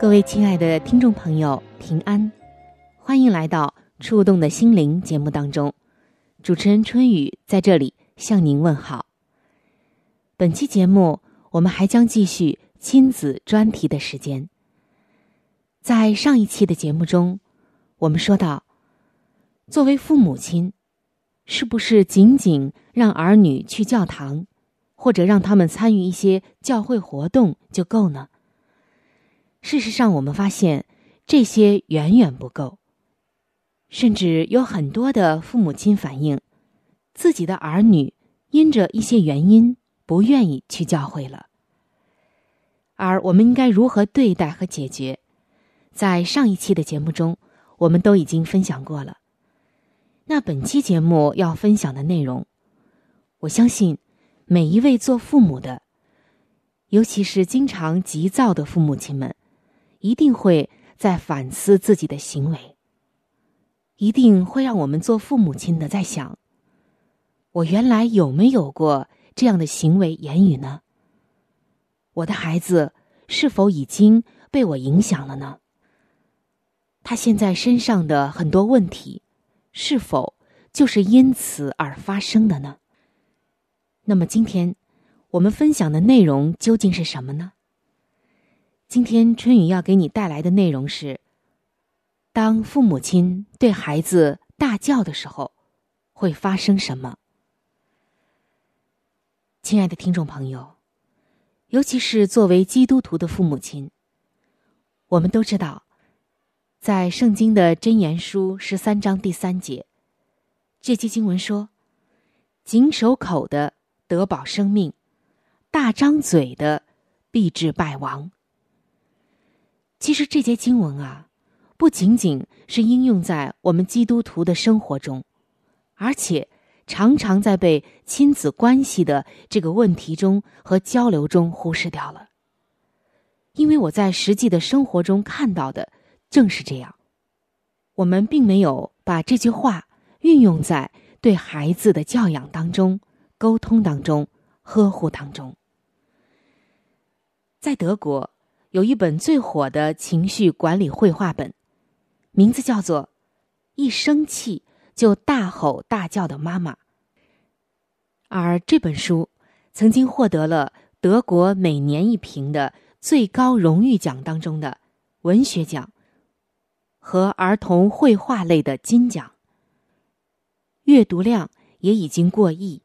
各位亲爱的听众朋友，平安，欢迎来到《触动的心灵》节目当中。主持人春雨在这里向您问好。本期节目，我们还将继续亲子专题的时间。在上一期的节目中，我们说到，作为父母亲，是不是仅仅让儿女去教堂，或者让他们参与一些教会活动就够呢？事实上，我们发现这些远远不够。甚至有很多的父母亲反映，自己的儿女因着一些原因不愿意去教会了。而我们应该如何对待和解决，在上一期的节目中，我们都已经分享过了。那本期节目要分享的内容，我相信每一位做父母的，尤其是经常急躁的父母亲们，一定会在反思自己的行为。一定会让我们做父母亲的在想：我原来有没有过这样的行为言语呢？我的孩子是否已经被我影响了呢？他现在身上的很多问题，是否就是因此而发生的呢？那么今天我们分享的内容究竟是什么呢？今天春雨要给你带来的内容是。当父母亲对孩子大叫的时候，会发生什么？亲爱的听众朋友，尤其是作为基督徒的父母亲，我们都知道，在圣经的箴言书十三章第三节，这节经文说：“谨守口的得保生命，大张嘴的必致败亡。”其实这节经文啊。不仅仅是应用在我们基督徒的生活中，而且常常在被亲子关系的这个问题中和交流中忽视掉了。因为我在实际的生活中看到的正是这样，我们并没有把这句话运用在对孩子的教养当中、沟通当中、呵护当中。在德国有一本最火的情绪管理绘画本。名字叫做“一生气就大吼大叫的妈妈”，而这本书曾经获得了德国每年一评的最高荣誉奖当中的文学奖和儿童绘画类的金奖，阅读量也已经过亿。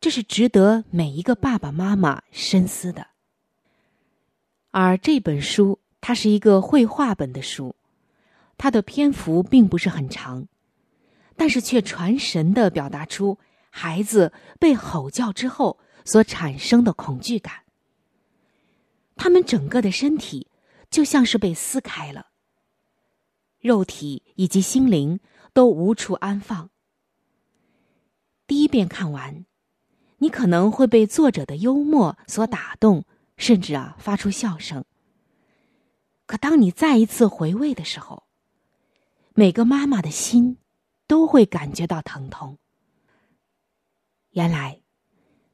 这是值得每一个爸爸妈妈深思的。而这本书，它是一个绘画本的书。它的篇幅并不是很长，但是却传神的表达出孩子被吼叫之后所产生的恐惧感。他们整个的身体就像是被撕开了，肉体以及心灵都无处安放。第一遍看完，你可能会被作者的幽默所打动，甚至啊发出笑声。可当你再一次回味的时候，每个妈妈的心都会感觉到疼痛。原来，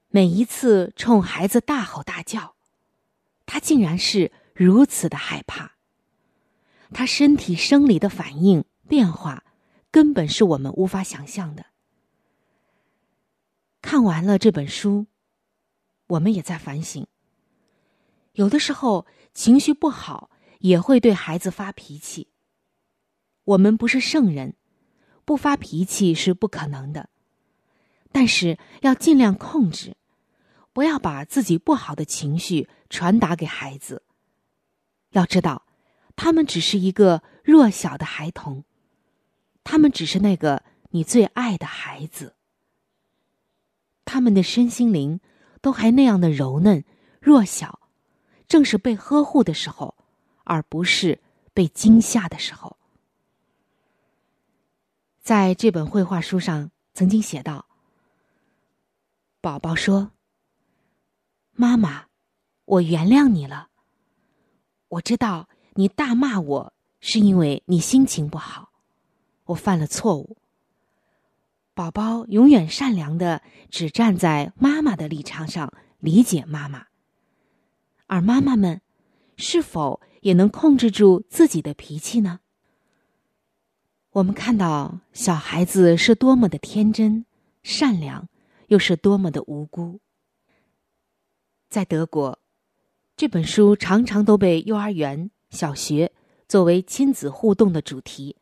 每一次冲孩子大吼大叫，他竟然是如此的害怕。他身体生理的反应变化，根本是我们无法想象的。看完了这本书，我们也在反省：有的时候情绪不好也会对孩子发脾气。我们不是圣人，不发脾气是不可能的，但是要尽量控制，不要把自己不好的情绪传达给孩子。要知道，他们只是一个弱小的孩童，他们只是那个你最爱的孩子。他们的身心灵都还那样的柔嫩、弱小，正是被呵护的时候，而不是被惊吓的时候。在这本绘画书上曾经写道：“宝宝说，妈妈，我原谅你了。我知道你大骂我是因为你心情不好，我犯了错误。”宝宝永远善良的，只站在妈妈的立场上理解妈妈。而妈妈们，是否也能控制住自己的脾气呢？我们看到小孩子是多么的天真、善良，又是多么的无辜。在德国，这本书常常都被幼儿园、小学作为亲子互动的主题，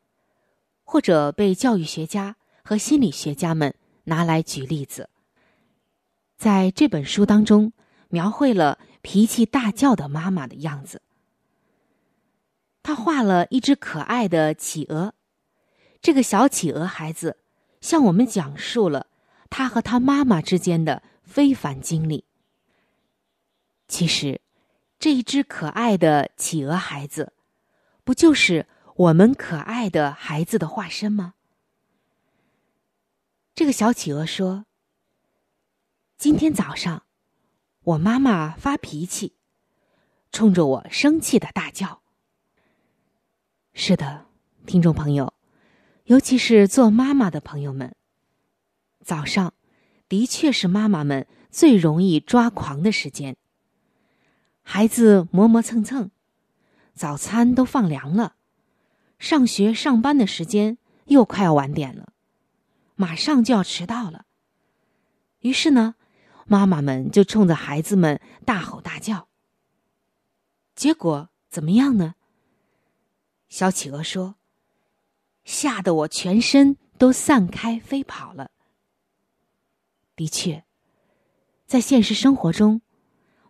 或者被教育学家。和心理学家们拿来举例子，在这本书当中，描绘了脾气大叫的妈妈的样子。他画了一只可爱的企鹅，这个小企鹅孩子向我们讲述了他和他妈妈之间的非凡经历。其实，这一只可爱的企鹅孩子，不就是我们可爱的孩子的化身吗？这个小企鹅说：“今天早上，我妈妈发脾气，冲着我生气的大叫。是的，听众朋友，尤其是做妈妈的朋友们，早上的确是妈妈们最容易抓狂的时间。孩子磨磨蹭蹭，早餐都放凉了，上学上班的时间又快要晚点了。”马上就要迟到了，于是呢，妈妈们就冲着孩子们大吼大叫。结果怎么样呢？小企鹅说：“吓得我全身都散开飞跑了。”的确，在现实生活中，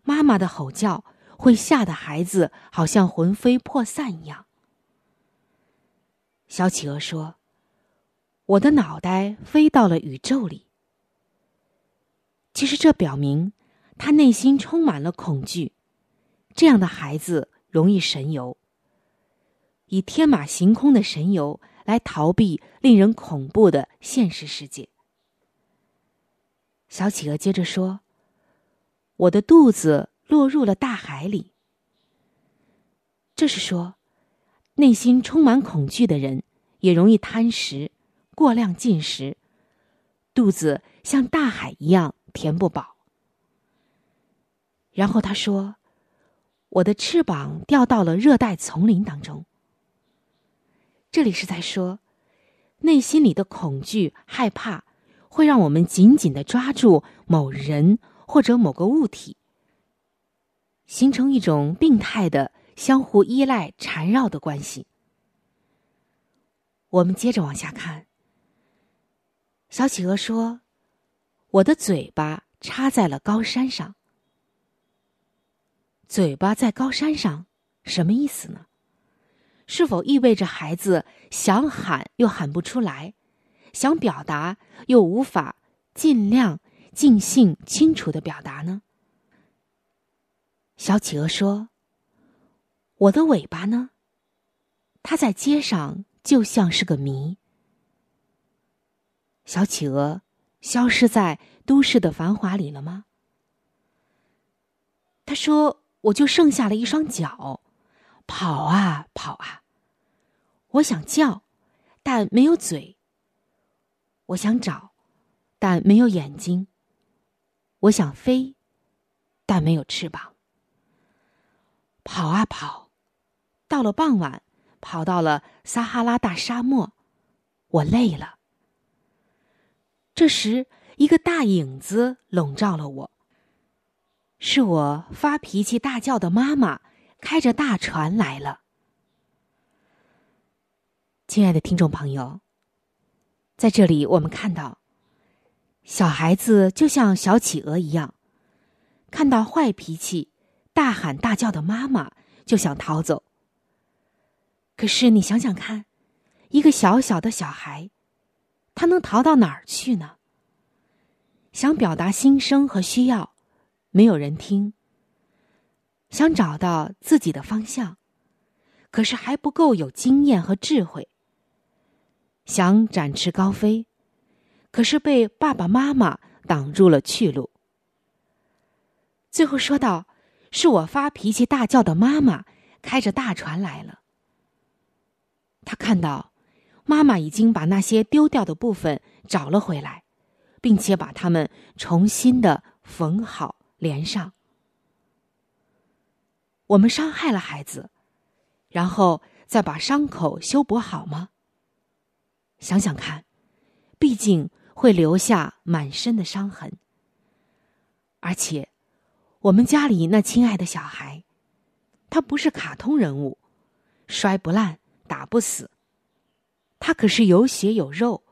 妈妈的吼叫会吓得孩子好像魂飞魄散一样。小企鹅说。我的脑袋飞到了宇宙里。其实这表明，他内心充满了恐惧。这样的孩子容易神游，以天马行空的神游来逃避令人恐怖的现实世界。小企鹅接着说：“我的肚子落入了大海里。”这是说，内心充满恐惧的人也容易贪食。过量进食，肚子像大海一样填不饱。然后他说：“我的翅膀掉到了热带丛林当中。”这里是在说，内心里的恐惧、害怕，会让我们紧紧的抓住某人或者某个物体，形成一种病态的相互依赖、缠绕的关系。我们接着往下看。小企鹅说：“我的嘴巴插在了高山上。嘴巴在高山上，什么意思呢？是否意味着孩子想喊又喊不出来，想表达又无法尽量尽兴清楚的表达呢？”小企鹅说：“我的尾巴呢？它在街上就像是个谜。”小企鹅消失在都市的繁华里了吗？他说：“我就剩下了一双脚，跑啊跑啊。我想叫，但没有嘴；我想找，但没有眼睛；我想飞，但没有翅膀。跑啊跑，到了傍晚，跑到了撒哈拉大沙漠，我累了。”这时，一个大影子笼罩了我。是我发脾气大叫的妈妈开着大船来了。亲爱的听众朋友，在这里我们看到，小孩子就像小企鹅一样，看到坏脾气、大喊大叫的妈妈就想逃走。可是你想想看，一个小小的小孩，他能逃到哪儿去呢？想表达心声和需要，没有人听；想找到自己的方向，可是还不够有经验和智慧。想展翅高飞，可是被爸爸妈妈挡住了去路。最后说到：“是我发脾气大叫的妈妈开着大船来了。”他看到，妈妈已经把那些丢掉的部分找了回来，并且把它们重新的缝好连上。我们伤害了孩子，然后再把伤口修补好吗？想想看，毕竟会留下满身的伤痕。而且，我们家里那亲爱的小孩，他不是卡通人物，摔不烂。打不死，他可是有血有肉，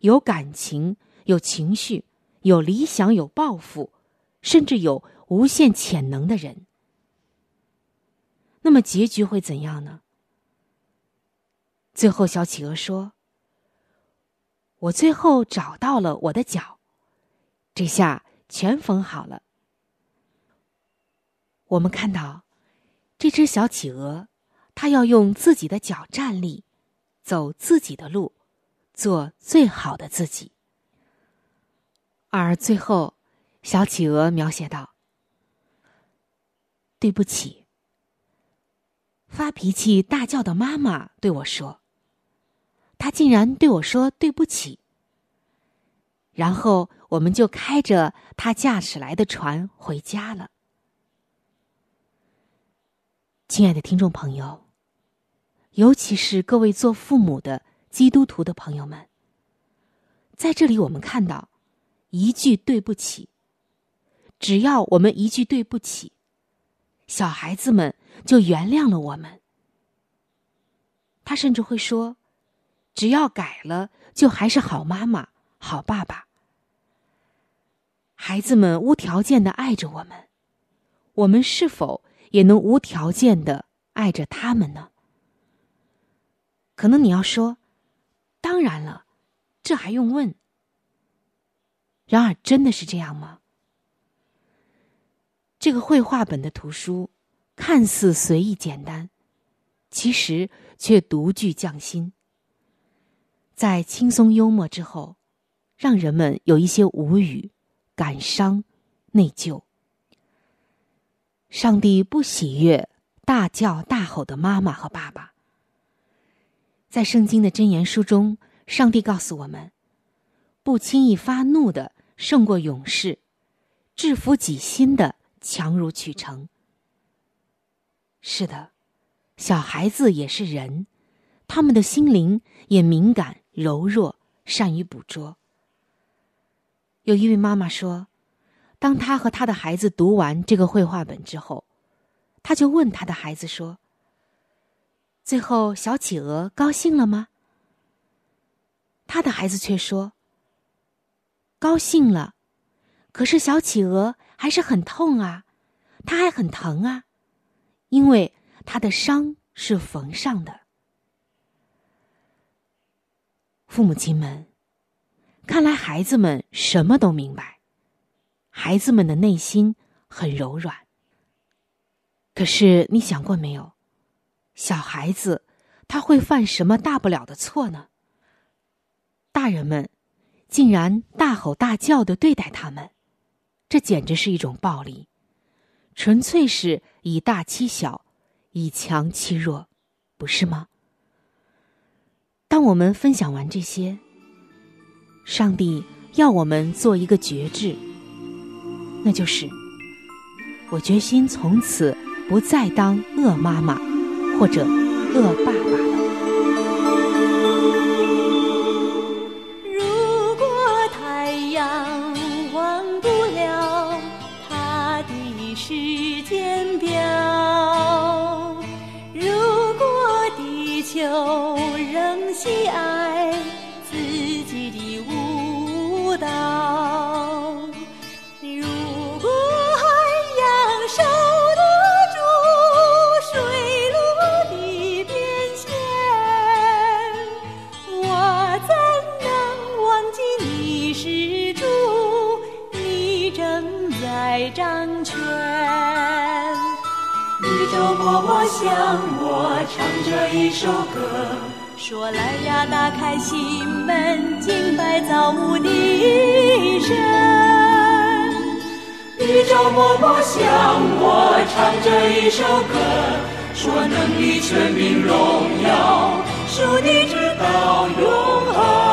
有感情，有情绪，有理想，有抱负，甚至有无限潜能的人。那么结局会怎样呢？最后，小企鹅说：“我最后找到了我的脚，这下全缝好了。”我们看到这只小企鹅。他要用自己的脚站立，走自己的路，做最好的自己。而最后，小企鹅描写道：“对不起。”发脾气大叫的妈妈对我说：“他竟然对我说对不起。”然后我们就开着他驾驶来的船回家了。亲爱的听众朋友。尤其是各位做父母的基督徒的朋友们，在这里我们看到一句对不起，只要我们一句对不起，小孩子们就原谅了我们。他甚至会说：“只要改了，就还是好妈妈、好爸爸。”孩子们无条件的爱着我们，我们是否也能无条件的爱着他们呢？可能你要说，当然了，这还用问？然而，真的是这样吗？这个绘画本的图书看似随意简单，其实却独具匠心。在轻松幽默之后，让人们有一些无语、感伤、内疚。上帝不喜悦大叫大吼的妈妈和爸爸。在圣经的箴言书中，上帝告诉我们：不轻易发怒的胜过勇士，制服己心的强如取成。是的，小孩子也是人，他们的心灵也敏感柔弱，善于捕捉。有一位妈妈说，当她和她的孩子读完这个绘画本之后，她就问她的孩子说。最后，小企鹅高兴了吗？他的孩子却说：“高兴了，可是小企鹅还是很痛啊，它还很疼啊，因为它的伤是缝上的。”父母亲们，看来孩子们什么都明白，孩子们的内心很柔软。可是，你想过没有？小孩子，他会犯什么大不了的错呢？大人们竟然大吼大叫的对待他们，这简直是一种暴力，纯粹是以大欺小，以强欺弱，不是吗？当我们分享完这些，上帝要我们做一个决志，那就是我决心从此不再当恶妈妈。或者恶霸。向我唱着一首歌，说来呀，打开心门，敬拜造物的神。宇宙默默向我唱着一首歌，说能力、全民、荣耀，属你直到永恒。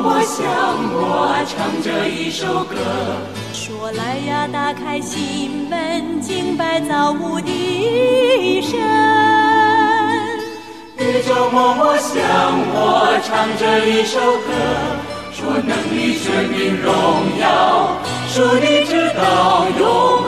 默默向我唱着一首歌，说来呀，打开心门，敬拜造物的神。宇宙默默向我唱着一首歌，说能力、权柄、荣耀，属你直到永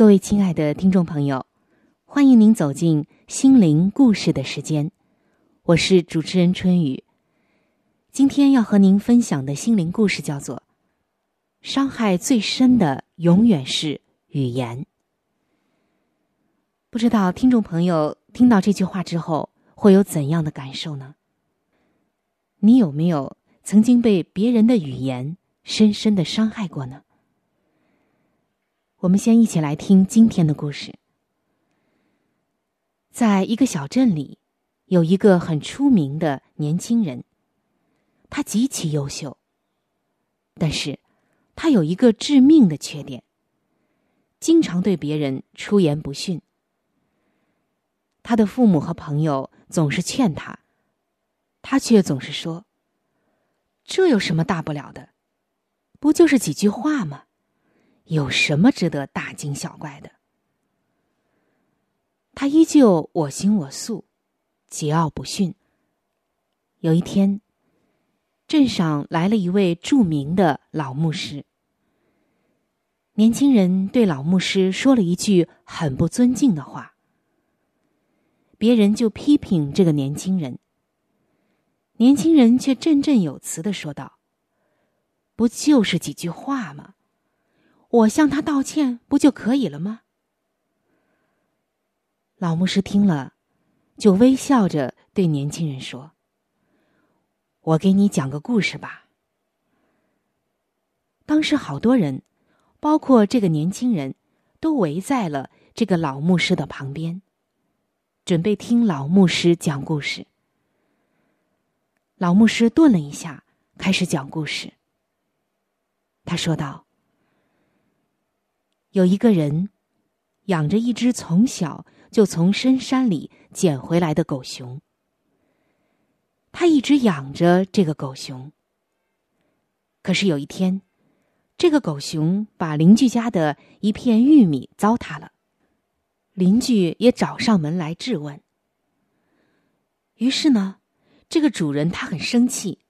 各位亲爱的听众朋友，欢迎您走进心灵故事的时间，我是主持人春雨。今天要和您分享的心灵故事叫做“伤害最深的永远是语言”。不知道听众朋友听到这句话之后会有怎样的感受呢？你有没有曾经被别人的语言深深的伤害过呢？我们先一起来听今天的故事。在一个小镇里，有一个很出名的年轻人，他极其优秀。但是，他有一个致命的缺点，经常对别人出言不逊。他的父母和朋友总是劝他，他却总是说：“这有什么大不了的？不就是几句话吗？”有什么值得大惊小怪的？他依旧我行我素，桀骜不驯。有一天，镇上来了一位著名的老牧师。年轻人对老牧师说了一句很不尊敬的话，别人就批评这个年轻人。年轻人却振振有词的说道：“不就是几句话吗？”我向他道歉不就可以了吗？老牧师听了，就微笑着对年轻人说：“我给你讲个故事吧。”当时好多人，包括这个年轻人，都围在了这个老牧师的旁边，准备听老牧师讲故事。老牧师顿了一下，开始讲故事。他说道。有一个人养着一只从小就从深山里捡回来的狗熊，他一直养着这个狗熊。可是有一天，这个狗熊把邻居家的一片玉米糟蹋了，邻居也找上门来质问。于是呢，这个主人他很生气，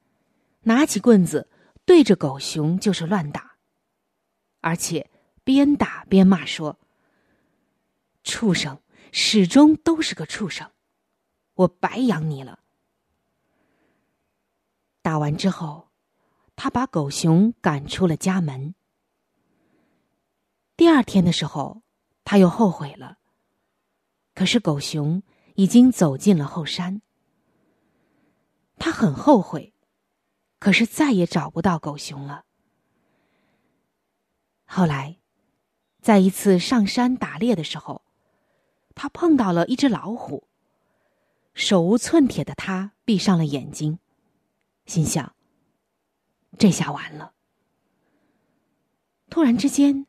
拿起棍子对着狗熊就是乱打，而且。边打边骂说：“畜生，始终都是个畜生，我白养你了。”打完之后，他把狗熊赶出了家门。第二天的时候，他又后悔了。可是狗熊已经走进了后山，他很后悔，可是再也找不到狗熊了。后来，在一次上山打猎的时候，他碰到了一只老虎。手无寸铁的他闭上了眼睛，心想：这下完了。突然之间，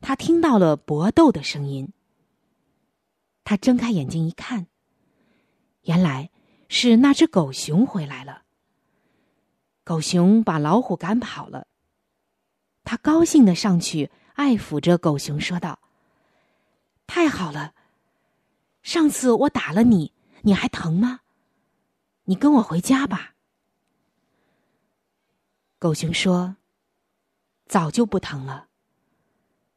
他听到了搏斗的声音。他睁开眼睛一看，原来是那只狗熊回来了。狗熊把老虎赶跑了。他高兴的上去爱抚着狗熊，说道：“太好了！上次我打了你。”你还疼吗？你跟我回家吧。狗熊说：“早就不疼了。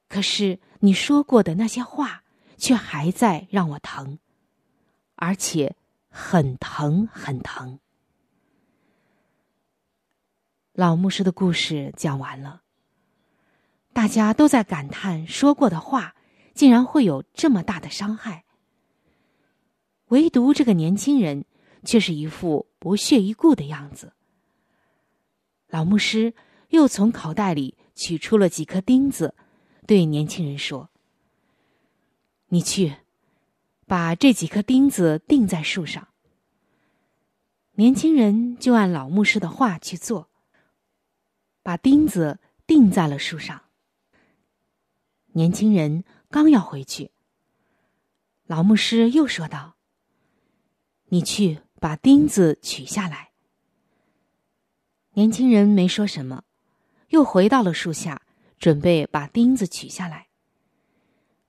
可是你说过的那些话，却还在让我疼，而且很疼很疼。”老牧师的故事讲完了，大家都在感叹说过的话竟然会有这么大的伤害。唯独这个年轻人，却是一副不屑一顾的样子。老牧师又从口袋里取出了几颗钉子，对年轻人说：“你去，把这几颗钉子钉在树上。”年轻人就按老牧师的话去做，把钉子钉在了树上。年轻人刚要回去，老牧师又说道。你去把钉子取下来。年轻人没说什么，又回到了树下，准备把钉子取下来。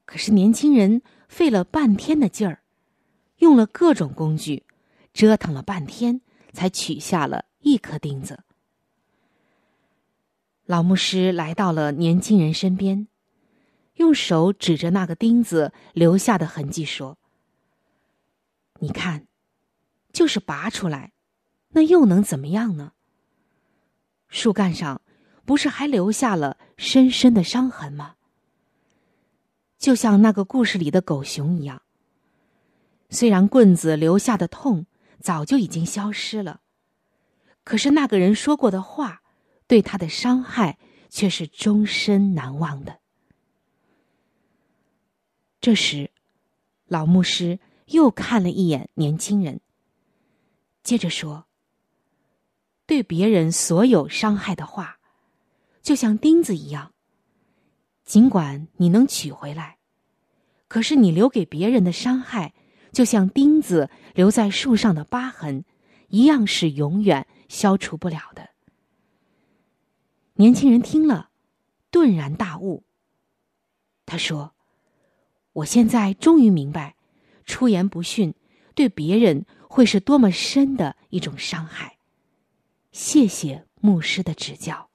可是年轻人费了半天的劲儿，用了各种工具，折腾了半天，才取下了一颗钉子。老牧师来到了年轻人身边，用手指着那个钉子留下的痕迹说：“你看。”就是拔出来，那又能怎么样呢？树干上不是还留下了深深的伤痕吗？就像那个故事里的狗熊一样。虽然棍子留下的痛早就已经消失了，可是那个人说过的话对他的伤害却是终身难忘的。这时，老牧师又看了一眼年轻人。接着说：“对别人所有伤害的话，就像钉子一样。尽管你能取回来，可是你留给别人的伤害，就像钉子留在树上的疤痕，一样是永远消除不了的。”年轻人听了，顿然大悟。他说：“我现在终于明白，出言不逊，对别人。”会是多么深的一种伤害！谢谢牧师的指教，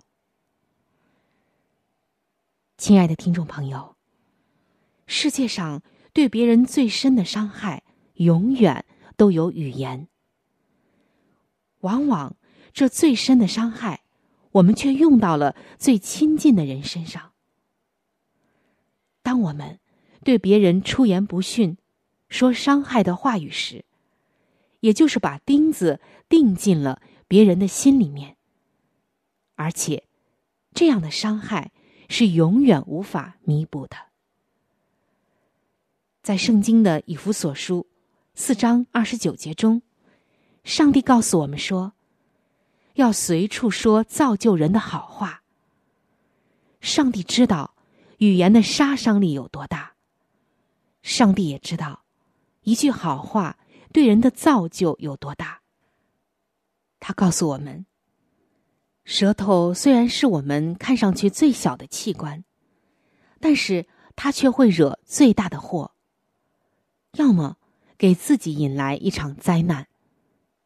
亲爱的听众朋友。世界上对别人最深的伤害，永远都有语言。往往这最深的伤害，我们却用到了最亲近的人身上。当我们对别人出言不逊、说伤害的话语时，也就是把钉子钉进了别人的心里面，而且这样的伤害是永远无法弥补的。在圣经的以弗所书四章二十九节中，上帝告诉我们说，要随处说造就人的好话。上帝知道语言的杀伤力有多大，上帝也知道一句好话。对人的造就有多大？他告诉我们：舌头虽然是我们看上去最小的器官，但是它却会惹最大的祸。要么给自己引来一场灾难，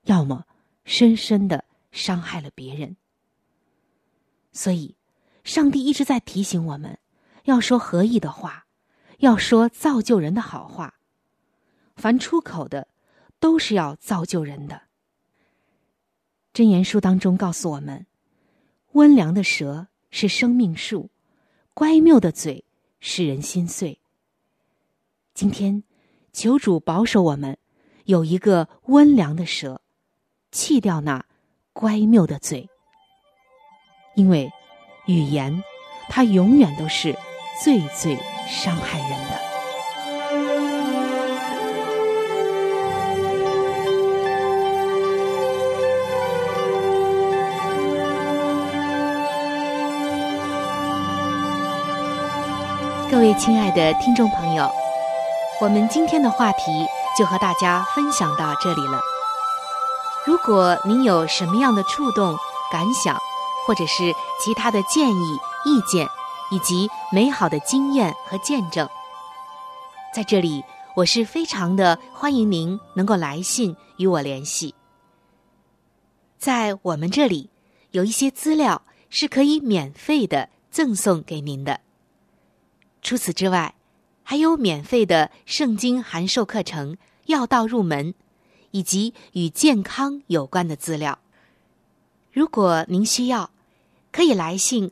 要么深深的伤害了别人。所以，上帝一直在提醒我们，要说合意的话，要说造就人的好话。凡出口的。都是要造就人的。真言书当中告诉我们，温良的舌是生命树，乖谬的嘴使人心碎。今天，求主保守我们，有一个温良的舌，弃掉那乖谬的嘴。因为语言，它永远都是最最伤害人的。各位亲爱的听众朋友，我们今天的话题就和大家分享到这里了。如果您有什么样的触动、感想，或者是其他的建议、意见，以及美好的经验和见证，在这里我是非常的欢迎您能够来信与我联系。在我们这里有一些资料是可以免费的赠送给您的。除此之外，还有免费的圣经函授课程《要道入门》，以及与健康有关的资料。如果您需要，可以来信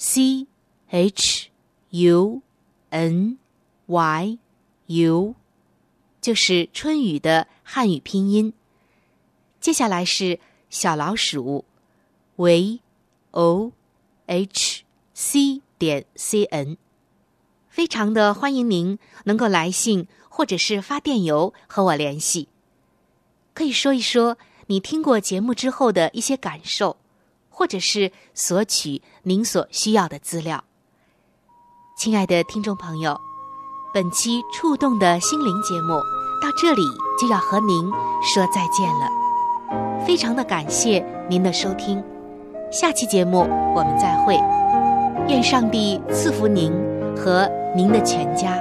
c h u n y u，就是春雨的汉语拼音。接下来是小老鼠 v o h c 点 c n。非常的欢迎您能够来信或者是发电邮和我联系，可以说一说你听过节目之后的一些感受，或者是索取您所需要的资料。亲爱的听众朋友，本期触动的心灵节目到这里就要和您说再见了，非常的感谢您的收听，下期节目我们再会，愿上帝赐福您和。您的全家。